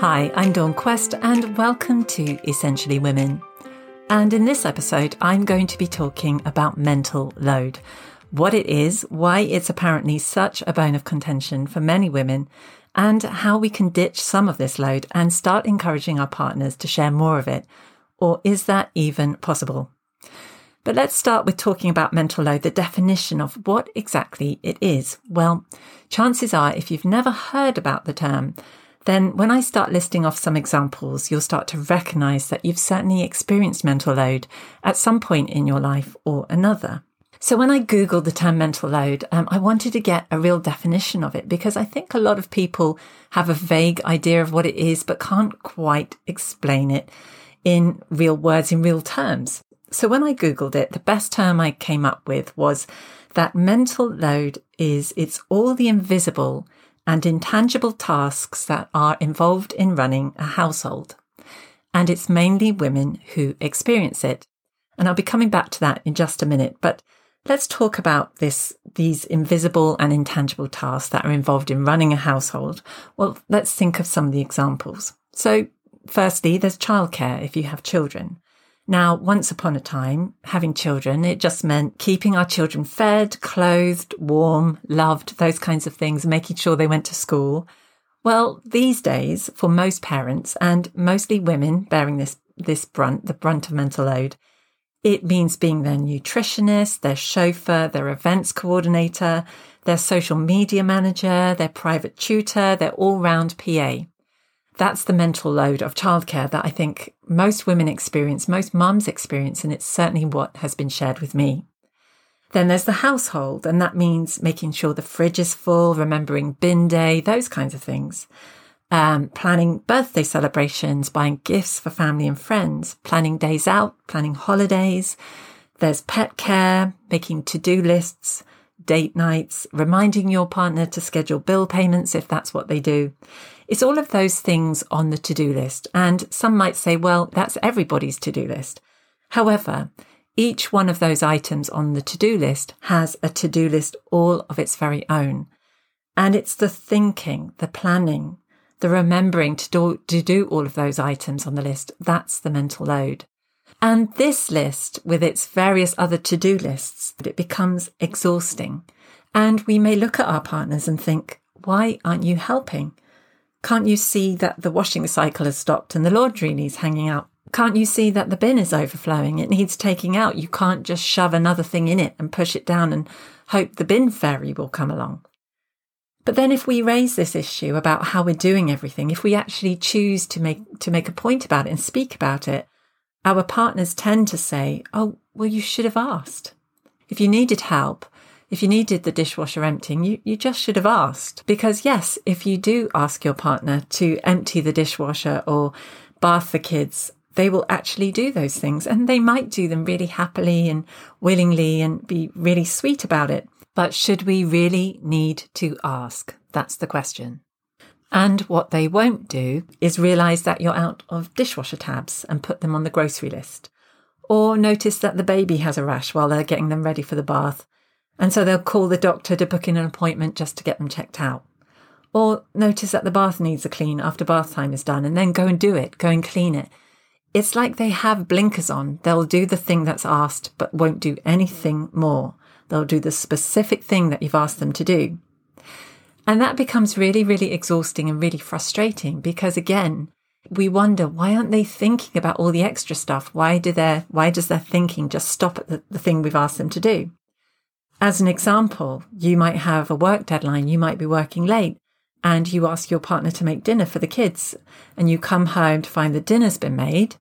Hi, I'm Dawn Quest, and welcome to Essentially Women. And in this episode, I'm going to be talking about mental load what it is, why it's apparently such a bone of contention for many women, and how we can ditch some of this load and start encouraging our partners to share more of it. Or is that even possible? But let's start with talking about mental load, the definition of what exactly it is. Well, chances are, if you've never heard about the term, then when I start listing off some examples, you'll start to recognize that you've certainly experienced mental load at some point in your life or another. So when I Googled the term mental load, um, I wanted to get a real definition of it because I think a lot of people have a vague idea of what it is, but can't quite explain it in real words, in real terms. So when I Googled it, the best term I came up with was that mental load is it's all the invisible and intangible tasks that are involved in running a household. And it's mainly women who experience it. And I'll be coming back to that in just a minute. But let's talk about this, these invisible and intangible tasks that are involved in running a household. Well, let's think of some of the examples. So firstly, there's childcare if you have children. Now, once upon a time, having children, it just meant keeping our children fed, clothed, warm, loved, those kinds of things, making sure they went to school. Well, these days, for most parents and mostly women bearing this, this brunt, the brunt of mental load, it means being their nutritionist, their chauffeur, their events coordinator, their social media manager, their private tutor, their all round PA. That's the mental load of childcare that I think most women experience, most mums experience, and it's certainly what has been shared with me. Then there's the household, and that means making sure the fridge is full, remembering bin day, those kinds of things. Um, planning birthday celebrations, buying gifts for family and friends, planning days out, planning holidays. There's pet care, making to-do lists, date nights, reminding your partner to schedule bill payments if that's what they do. It's all of those things on the to do list. And some might say, well, that's everybody's to do list. However, each one of those items on the to do list has a to do list all of its very own. And it's the thinking, the planning, the remembering to do, to do all of those items on the list. That's the mental load. And this list, with its various other to do lists, it becomes exhausting. And we may look at our partners and think, why aren't you helping? Can't you see that the washing cycle has stopped and the laundry needs hanging out? Can't you see that the bin is overflowing? It needs taking out. You can't just shove another thing in it and push it down and hope the bin fairy will come along. But then if we raise this issue about how we're doing everything, if we actually choose to make, to make a point about it and speak about it, our partners tend to say, Oh, well, you should have asked. If you needed help, if you needed the dishwasher emptying, you, you just should have asked. Because yes, if you do ask your partner to empty the dishwasher or bath the kids, they will actually do those things and they might do them really happily and willingly and be really sweet about it. But should we really need to ask? That's the question. And what they won't do is realize that you're out of dishwasher tabs and put them on the grocery list. Or notice that the baby has a rash while they're getting them ready for the bath and so they'll call the doctor to book in an appointment just to get them checked out. Or notice that the bath needs a clean after bath time is done and then go and do it, go and clean it. It's like they have blinkers on. They'll do the thing that's asked, but won't do anything more. They'll do the specific thing that you've asked them to do. And that becomes really, really exhausting and really frustrating because again, we wonder why aren't they thinking about all the extra stuff? Why do their, why does their thinking just stop at the, the thing we've asked them to do? As an example, you might have a work deadline, you might be working late, and you ask your partner to make dinner for the kids, and you come home to find the dinner's been made,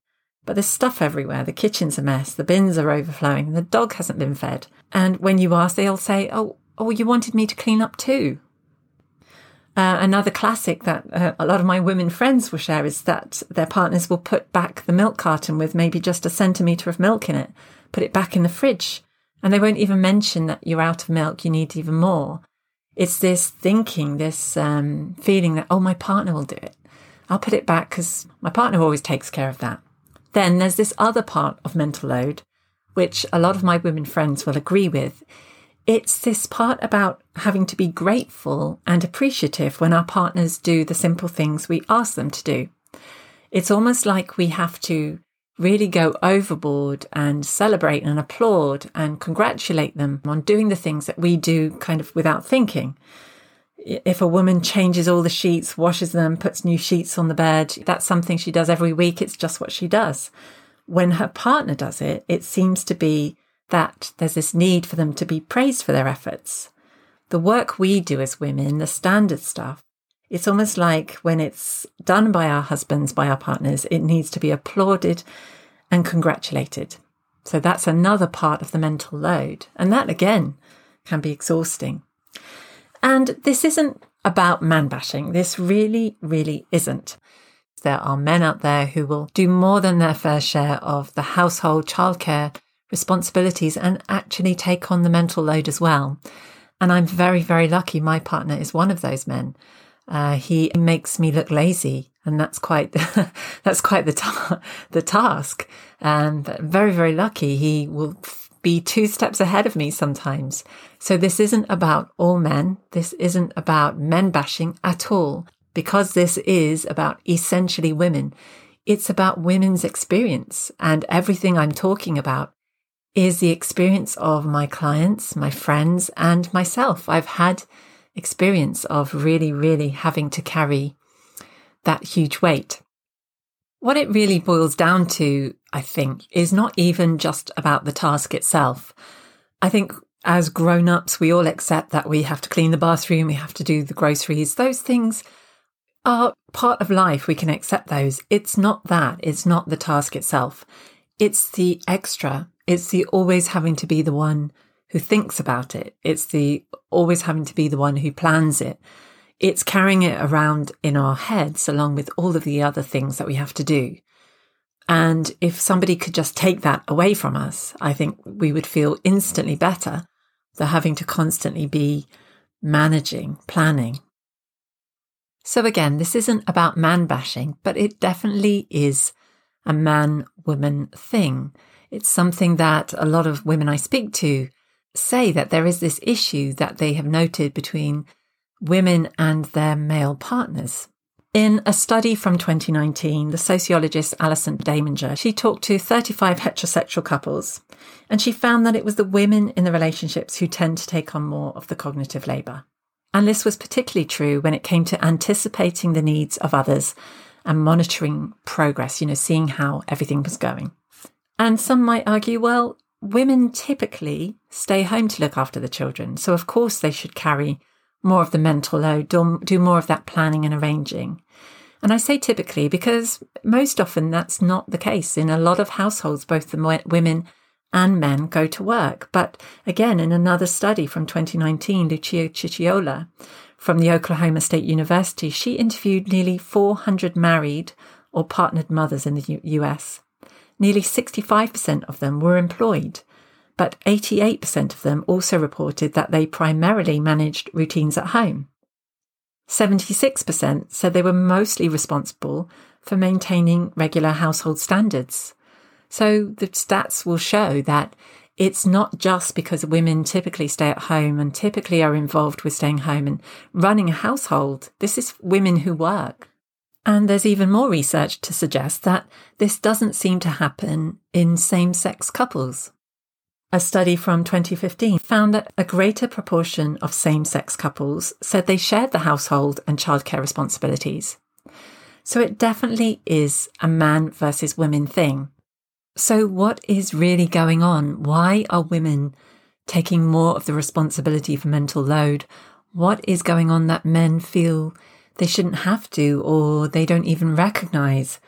but there's stuff everywhere. The kitchen's a mess, the bins are overflowing, the dog hasn't been fed. And when you ask, they'll say, Oh, oh, you wanted me to clean up too. Uh, another classic that uh, a lot of my women friends will share is that their partners will put back the milk carton with maybe just a centimetre of milk in it, put it back in the fridge, and they won't even mention that you're out of milk, you need even more. It's this thinking, this um, feeling that, oh, my partner will do it. I'll put it back because my partner always takes care of that. Then there's this other part of mental load, which a lot of my women friends will agree with. it's this part about having to be grateful and appreciative when our partners do the simple things we ask them to do. It's almost like we have to really go overboard and celebrate and applaud and congratulate them on doing the things that we do kind of without thinking. If a woman changes all the sheets, washes them, puts new sheets on the bed, that's something she does every week. It's just what she does. When her partner does it, it seems to be that there's this need for them to be praised for their efforts. The work we do as women, the standard stuff, it's almost like when it's done by our husbands, by our partners, it needs to be applauded and congratulated. So that's another part of the mental load. And that again can be exhausting. And this isn't about man bashing. This really, really isn't. There are men out there who will do more than their fair share of the household childcare responsibilities and actually take on the mental load as well. And I'm very, very lucky. My partner is one of those men. Uh, he makes me look lazy, and that's quite that's quite the ta- the task. And very, very lucky. He will be two steps ahead of me sometimes. So this isn't about all men. This isn't about men bashing at all, because this is about essentially women. It's about women's experience, and everything I'm talking about is the experience of my clients, my friends, and myself. I've had experience of really, really having to carry that huge weight. What it really boils down to, I think, is not even just about the task itself. I think as grown ups, we all accept that we have to clean the bathroom, we have to do the groceries. Those things are part of life. We can accept those. It's not that. It's not the task itself. It's the extra it's the always having to be the one who thinks about it. It's the always having to be the one who plans it. It's carrying it around in our heads along with all of the other things that we have to do. And if somebody could just take that away from us, I think we would feel instantly better than having to constantly be managing, planning. So again, this isn't about man bashing, but it definitely is a man woman thing. It's something that a lot of women I speak to say that there is this issue that they have noted between women and their male partners. In a study from 2019, the sociologist Alison Daminger, she talked to 35 heterosexual couples and she found that it was the women in the relationships who tend to take on more of the cognitive labor. And this was particularly true when it came to anticipating the needs of others and monitoring progress, you know, seeing how everything was going. And some might argue, well, women typically stay home to look after the children. So, of course, they should carry more of the mental load, do, more of that planning and arranging. And I say typically because most often that's not the case. In a lot of households, both the women and men go to work. But again, in another study from 2019, Lucia Ciciolla from the Oklahoma State University, she interviewed nearly 400 married or partnered mothers in the US. Nearly 65% of them were employed, but 88% of them also reported that they primarily managed routines at home. 76% said they were mostly responsible for maintaining regular household standards. So the stats will show that it's not just because women typically stay at home and typically are involved with staying home and running a household. This is women who work. And there's even more research to suggest that this doesn't seem to happen in same sex couples. A study from 2015 found that a greater proportion of same sex couples said they shared the household and childcare responsibilities. So it definitely is a man versus women thing. So, what is really going on? Why are women taking more of the responsibility for mental load? What is going on that men feel they shouldn't have to, or they don't even recognize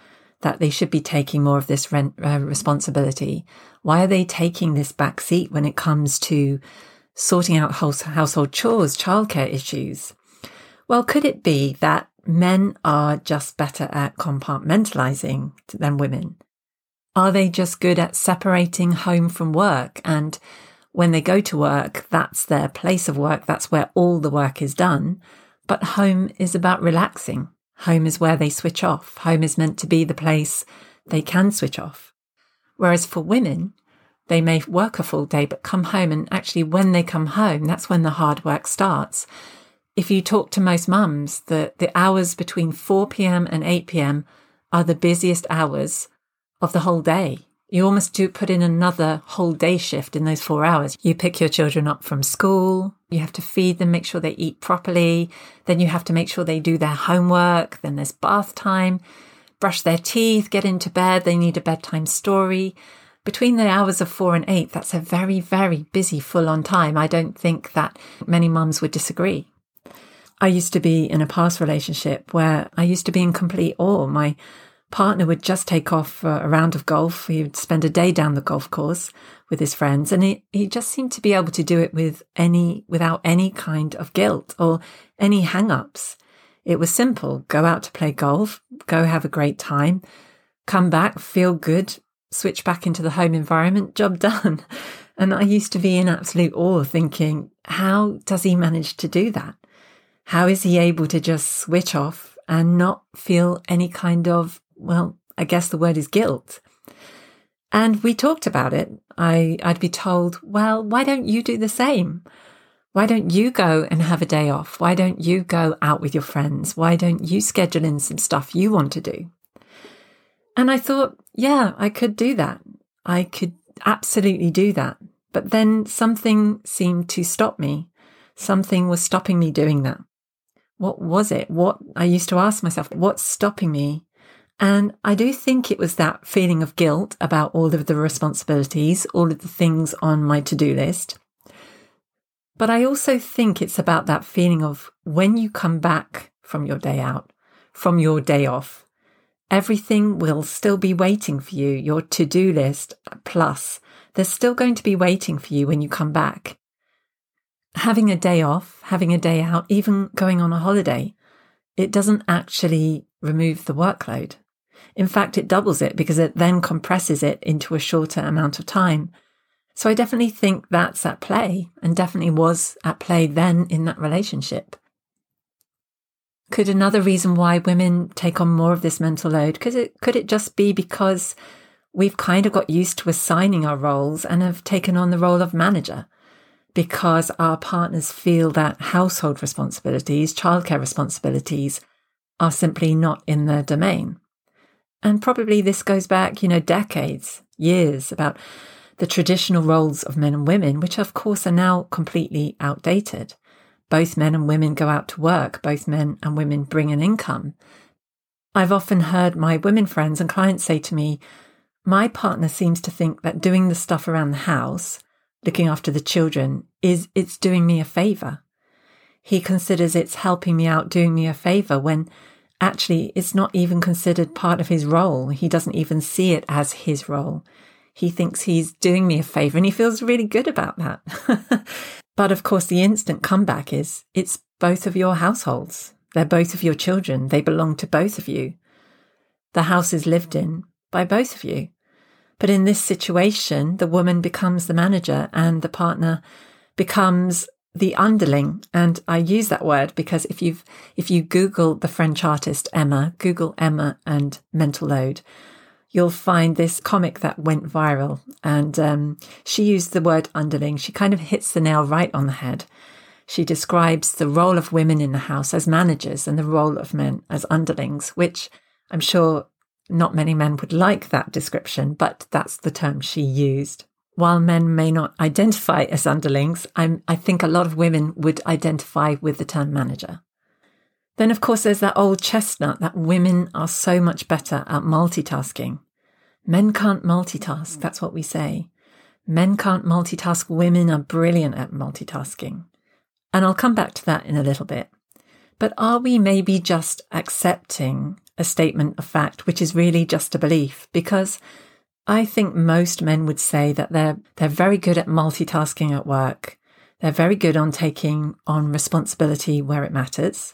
that they should be taking more of this rent, uh, responsibility. Why are they taking this back seat when it comes to sorting out house, household chores, childcare issues? Well, could it be that men are just better at compartmentalizing than women? Are they just good at separating home from work? And when they go to work, that's their place of work. That's where all the work is done. But home is about relaxing. Home is where they switch off. Home is meant to be the place they can switch off. Whereas for women, They may work a full day, but come home. And actually, when they come home, that's when the hard work starts. If you talk to most mums, the, the hours between 4 p.m. and 8 p.m. are the busiest hours of the whole day. You almost do put in another whole day shift in those four hours. You pick your children up from school. You have to feed them, make sure they eat properly. Then you have to make sure they do their homework. Then there's bath time, brush their teeth, get into bed. They need a bedtime story. Between the hours of four and eight, that's a very, very busy full on time. I don't think that many mums would disagree. I used to be in a past relationship where I used to be in complete awe. My partner would just take off for a round of golf. He would spend a day down the golf course with his friends and he, he just seemed to be able to do it with any, without any kind of guilt or any hang ups. It was simple. Go out to play golf, go have a great time, come back, feel good, switch back into the home environment, job done. And I used to be in absolute awe thinking, how does he manage to do that? How is he able to just switch off and not feel any kind of well, I guess the word is guilt. And we talked about it. I, I'd be told, well, why don't you do the same? Why don't you go and have a day off? Why don't you go out with your friends? Why don't you schedule in some stuff you want to do? And I thought, yeah, I could do that. I could absolutely do that. But then something seemed to stop me. Something was stopping me doing that. What was it? What I used to ask myself, what's stopping me and I do think it was that feeling of guilt about all of the responsibilities, all of the things on my to do list. But I also think it's about that feeling of when you come back from your day out, from your day off, everything will still be waiting for you. Your to do list plus, there's still going to be waiting for you when you come back. Having a day off, having a day out, even going on a holiday, it doesn't actually remove the workload. In fact, it doubles it because it then compresses it into a shorter amount of time. So I definitely think that's at play and definitely was at play then in that relationship. Could another reason why women take on more of this mental load, could it, could it just be because we've kind of got used to assigning our roles and have taken on the role of manager? Because our partners feel that household responsibilities, childcare responsibilities are simply not in their domain. And probably this goes back, you know, decades, years about the traditional roles of men and women, which of course are now completely outdated. Both men and women go out to work, both men and women bring an income. I've often heard my women friends and clients say to me, My partner seems to think that doing the stuff around the house, looking after the children, is it's doing me a favor. He considers it's helping me out, doing me a favor when actually it's not even considered part of his role. He doesn't even see it as his role. He thinks he's doing me a favor and he feels really good about that. but of course, the instant comeback is it's both of your households. They're both of your children. They belong to both of you. The house is lived in by both of you. But in this situation, the woman becomes the manager and the partner becomes the underling, and I use that word because if you've if you Google the French artist Emma, Google Emma and mental load, you'll find this comic that went viral, and um, she used the word underling. She kind of hits the nail right on the head. She describes the role of women in the house as managers and the role of men as underlings, which I'm sure not many men would like that description, but that's the term she used while men may not identify as underlings, I'm, I think a lot of women would identify with the term manager. Then, of course, there's that old chestnut that women are so much better at multitasking. Men can't multitask, that's what we say. Men can't multitask, women are brilliant at multitasking. And I'll come back to that in a little bit. But are we maybe just accepting a statement of fact, which is really just a belief? Because I think most men would say that they're they're very good at multitasking at work. They're very good on taking on responsibility where it matters.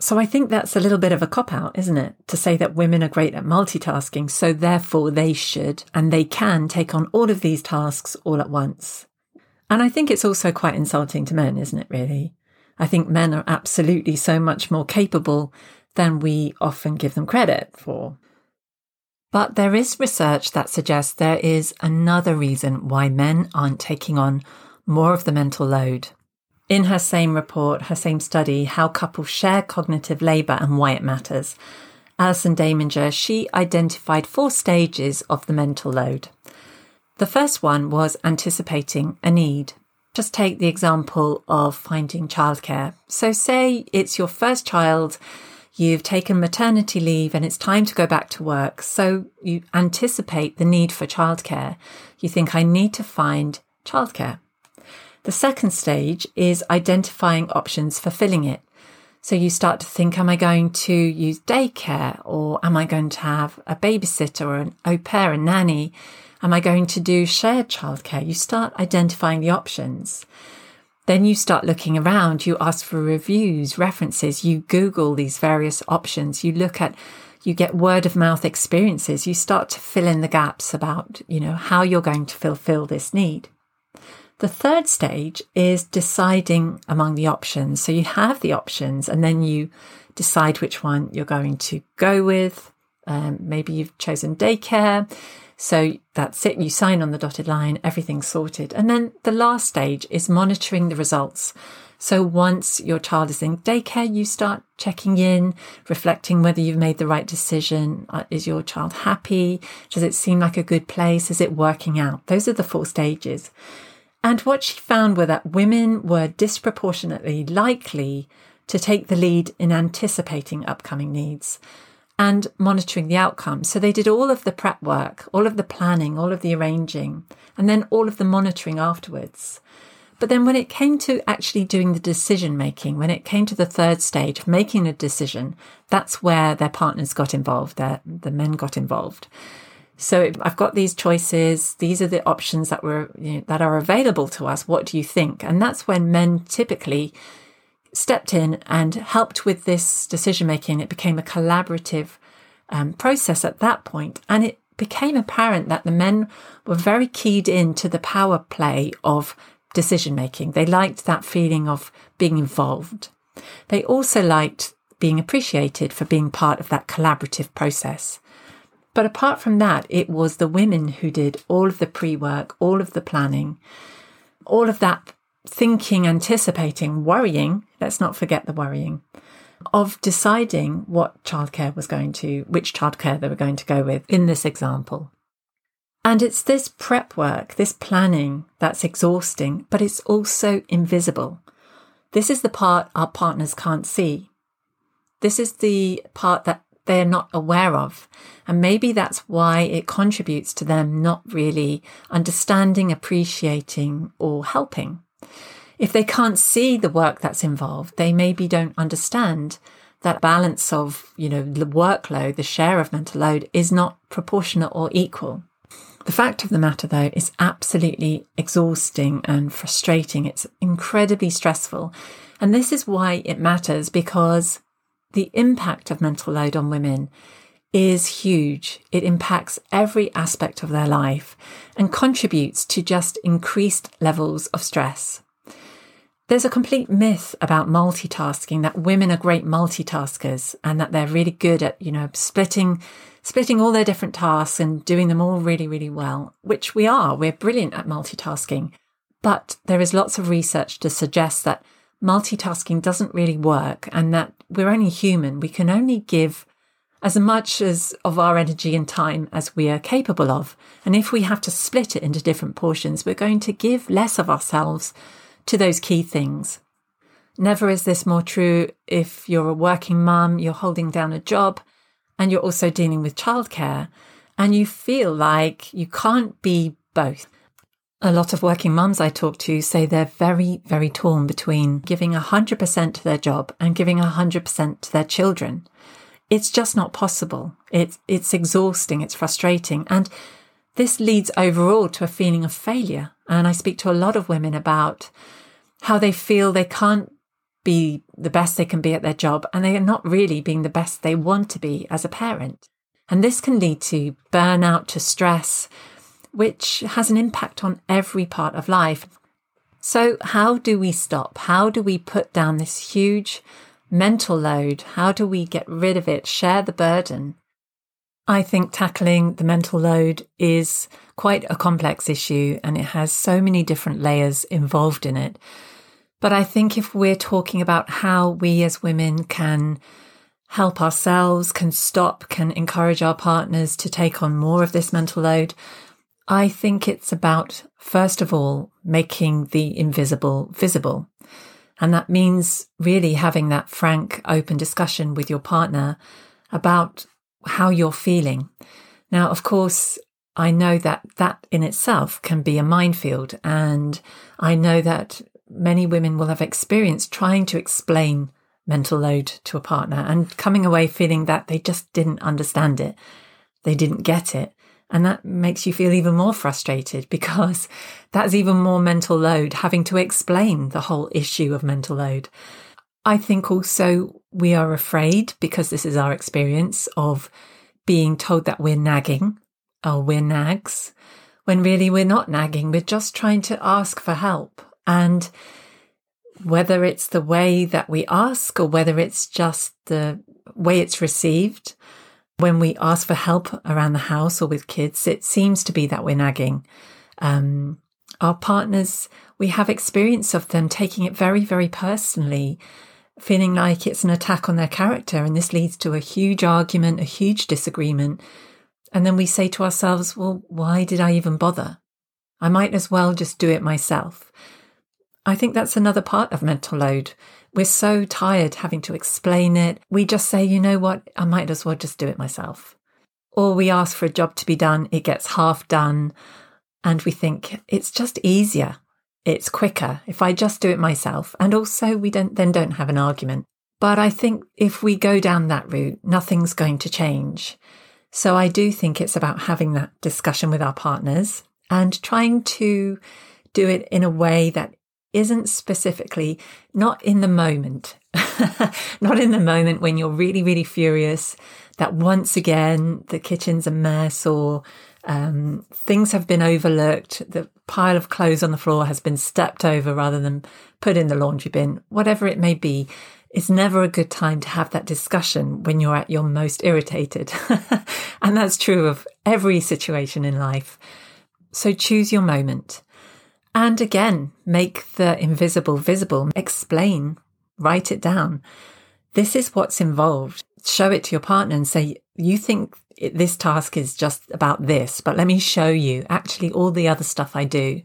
So I think that's a little bit of a cop out, isn't it? To say that women are great at multitasking, so therefore they should and they can take on all of these tasks all at once. And I think it's also quite insulting to men, isn't it, really? I think men are absolutely so much more capable than we often give them credit for. But there is research that suggests there is another reason why men aren't taking on more of the mental load. In her same report, her same study, How Couples Share Cognitive Labour and Why It Matters, Alison Daminger, she identified four stages of the mental load. The first one was anticipating a need. Just take the example of finding childcare. So, say it's your first child, you've taken maternity leave, and it's time to go back to work. So, you anticipate the need for childcare. You think, I need to find childcare. The second stage is identifying options for filling it. So you start to think, am I going to use daycare or am I going to have a babysitter or an au pair, a nanny? Am I going to do shared childcare? You start identifying the options. Then you start looking around. You ask for reviews, references. You Google these various options. You look at, you get word of mouth experiences. You start to fill in the gaps about, you know, how you're going to fulfill this need. The third stage is deciding among the options. So you have the options and then you decide which one you're going to go with. Um, maybe you've chosen daycare. So that's it. You sign on the dotted line, everything's sorted. And then the last stage is monitoring the results. So once your child is in daycare, you start checking in, reflecting whether you've made the right decision. Uh, is your child happy? Does it seem like a good place? Is it working out? Those are the four stages. And what she found were that women were disproportionately likely to take the lead in anticipating upcoming needs and monitoring the outcome. So they did all of the prep work, all of the planning, all of the arranging, and then all of the monitoring afterwards. But then when it came to actually doing the decision making, when it came to the third stage, making a decision, that's where their partners got involved, their, the men got involved. So I've got these choices. These are the options that were you know, that are available to us. What do you think? And that's when men typically stepped in and helped with this decision making. It became a collaborative um, process at that point, and it became apparent that the men were very keyed into the power play of decision making. They liked that feeling of being involved. They also liked being appreciated for being part of that collaborative process. But apart from that, it was the women who did all of the pre work, all of the planning, all of that thinking, anticipating, worrying. Let's not forget the worrying of deciding what childcare was going to, which childcare they were going to go with in this example. And it's this prep work, this planning that's exhausting, but it's also invisible. This is the part our partners can't see. This is the part that they're not aware of. And maybe that's why it contributes to them not really understanding, appreciating, or helping. If they can't see the work that's involved, they maybe don't understand that balance of, you know, the workload, the share of mental load is not proportionate or equal. The fact of the matter, though, is absolutely exhausting and frustrating. It's incredibly stressful. And this is why it matters because the impact of mental load on women is huge. It impacts every aspect of their life and contributes to just increased levels of stress. There's a complete myth about multitasking that women are great multitaskers and that they're really good at, you know, splitting splitting all their different tasks and doing them all really really well, which we are. We're brilliant at multitasking. But there is lots of research to suggest that multitasking doesn't really work and that we're only human. We can only give as much as of our energy and time as we are capable of. And if we have to split it into different portions, we're going to give less of ourselves to those key things. Never is this more true if you're a working mum, you're holding down a job, and you're also dealing with childcare, and you feel like you can't be both. A lot of working mums I talk to say they're very, very torn between giving 100% to their job and giving 100% to their children. It's just not possible. It's, it's exhausting. It's frustrating. And this leads overall to a feeling of failure. And I speak to a lot of women about how they feel they can't be the best they can be at their job and they are not really being the best they want to be as a parent. And this can lead to burnout, to stress, which has an impact on every part of life. So, how do we stop? How do we put down this huge mental load? How do we get rid of it, share the burden? I think tackling the mental load is quite a complex issue and it has so many different layers involved in it. But I think if we're talking about how we as women can help ourselves, can stop, can encourage our partners to take on more of this mental load, I think it's about, first of all, making the invisible visible. And that means really having that frank, open discussion with your partner about how you're feeling. Now, of course, I know that that in itself can be a minefield. And I know that many women will have experienced trying to explain mental load to a partner and coming away feeling that they just didn't understand it. They didn't get it. And that makes you feel even more frustrated because that's even more mental load having to explain the whole issue of mental load. I think also we are afraid because this is our experience of being told that we're nagging or we're nags when really we're not nagging. We're just trying to ask for help. And whether it's the way that we ask or whether it's just the way it's received, when we ask for help around the house or with kids, it seems to be that we're nagging. Um, our partners, we have experience of them taking it very, very personally feeling like it's an attack on their character. And this leads to a huge argument, a huge disagreement. And then we say to ourselves, well, why did I even bother? I might as well just do it myself. I think that's another part of mental load. We're so tired having to explain it. We just say, you know what? I might as well just do it myself. Or we ask for a job to be done, it gets half done, and we think it's just easier it's quicker if I just do it myself. And also we don't then don't have an argument. But I think if we go down that route, nothing's going to change. So I do think it's about having that discussion with our partners and trying to do it in a way that isn't specifically not in the moment, not in the moment when you're really, really furious that once again the kitchen's a mess or um, things have been overlooked. The pile of clothes on the floor has been stepped over rather than put in the laundry bin, whatever it may be. It's never a good time to have that discussion when you're at your most irritated. and that's true of every situation in life. So choose your moment. And again, make the invisible visible. Explain, write it down. This is what's involved. Show it to your partner and say, you think this task is just about this, but let me show you actually all the other stuff I do.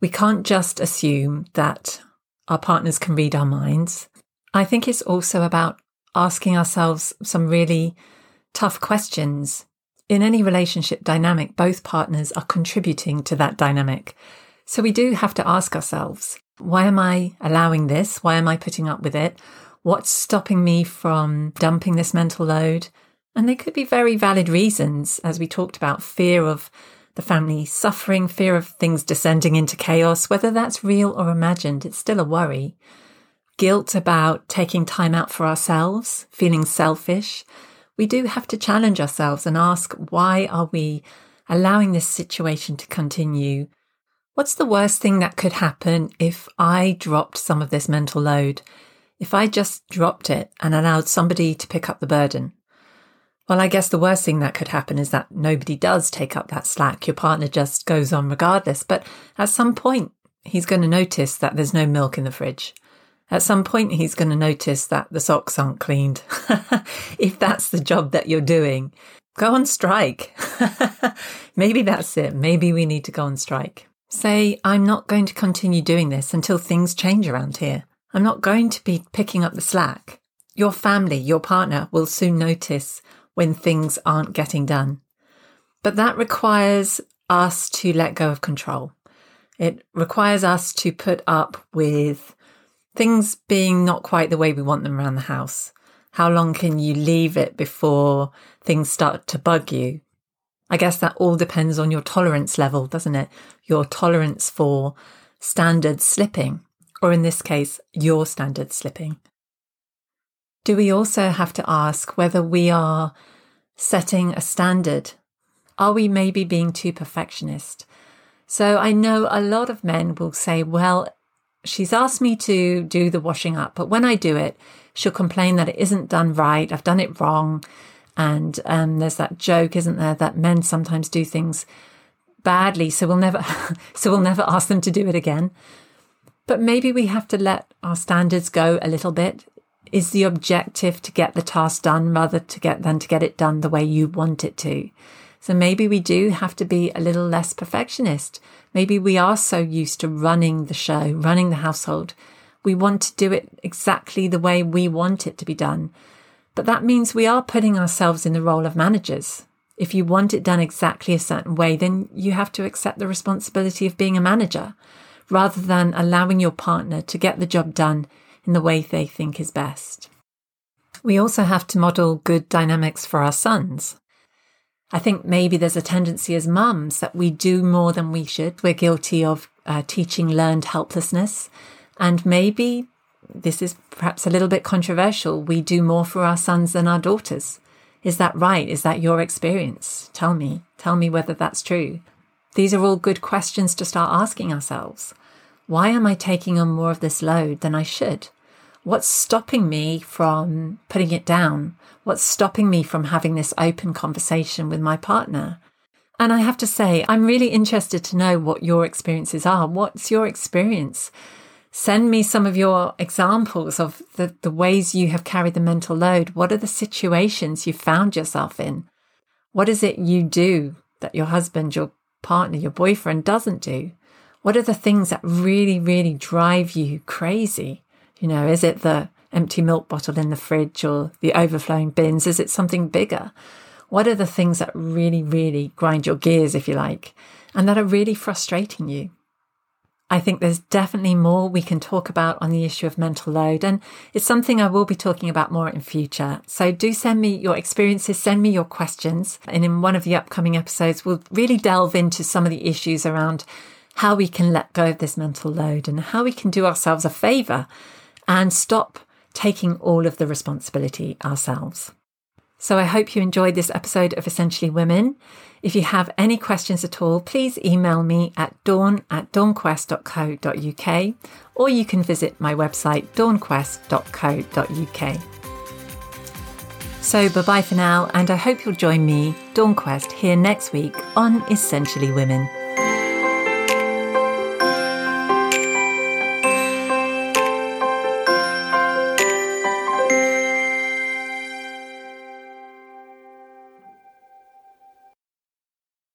We can't just assume that our partners can read our minds. I think it's also about asking ourselves some really tough questions. In any relationship dynamic, both partners are contributing to that dynamic. So we do have to ask ourselves, why am I allowing this? Why am I putting up with it? What's stopping me from dumping this mental load? And they could be very valid reasons, as we talked about fear of the family suffering, fear of things descending into chaos, whether that's real or imagined, it's still a worry. Guilt about taking time out for ourselves, feeling selfish. We do have to challenge ourselves and ask why are we allowing this situation to continue? What's the worst thing that could happen if I dropped some of this mental load? If I just dropped it and allowed somebody to pick up the burden? Well, I guess the worst thing that could happen is that nobody does take up that slack. Your partner just goes on regardless. But at some point, he's going to notice that there's no milk in the fridge. At some point, he's going to notice that the socks aren't cleaned. if that's the job that you're doing, go on strike. Maybe that's it. Maybe we need to go on strike. Say, I'm not going to continue doing this until things change around here. I'm not going to be picking up the slack. Your family, your partner will soon notice when things aren't getting done. But that requires us to let go of control. It requires us to put up with things being not quite the way we want them around the house. How long can you leave it before things start to bug you? I guess that all depends on your tolerance level, doesn't it? Your tolerance for standard slipping, or in this case, your standard slipping. Do we also have to ask whether we are setting a standard? Are we maybe being too perfectionist? So I know a lot of men will say, well, she's asked me to do the washing up, but when I do it, she'll complain that it isn't done right. I've done it wrong. And um, there's that joke, isn't there, that men sometimes do things badly, so we'll never, so we'll never ask them to do it again. But maybe we have to let our standards go a little bit. Is the objective to get the task done rather to get than to get it done the way you want it to? So maybe we do have to be a little less perfectionist. Maybe we are so used to running the show, running the household. We want to do it exactly the way we want it to be done. But that means we are putting ourselves in the role of managers. If you want it done exactly a certain way, then you have to accept the responsibility of being a manager rather than allowing your partner to get the job done in the way they think is best. We also have to model good dynamics for our sons. I think maybe there's a tendency as mums that we do more than we should. We're guilty of uh, teaching learned helplessness. And maybe this is perhaps a little bit controversial. We do more for our sons than our daughters. Is that right? Is that your experience? Tell me. Tell me whether that's true. These are all good questions to start asking ourselves. Why am I taking on more of this load than I should? What's stopping me from putting it down? What's stopping me from having this open conversation with my partner? And I have to say, I'm really interested to know what your experiences are. What's your experience? Send me some of your examples of the, the ways you have carried the mental load. What are the situations you found yourself in? What is it you do that your husband, your partner, your boyfriend doesn't do? What are the things that really, really drive you crazy? You know, is it the empty milk bottle in the fridge or the overflowing bins? Is it something bigger? What are the things that really, really grind your gears, if you like, and that are really frustrating you? I think there's definitely more we can talk about on the issue of mental load, and it's something I will be talking about more in future. So do send me your experiences, send me your questions, and in one of the upcoming episodes, we'll really delve into some of the issues around how we can let go of this mental load and how we can do ourselves a favor and stop taking all of the responsibility ourselves. So I hope you enjoyed this episode of Essentially Women. If you have any questions at all, please email me at dawn at dawnquest.co.uk or you can visit my website dawnquest.co.uk. So bye bye for now, and I hope you'll join me, Dawn Quest, here next week on Essentially Women.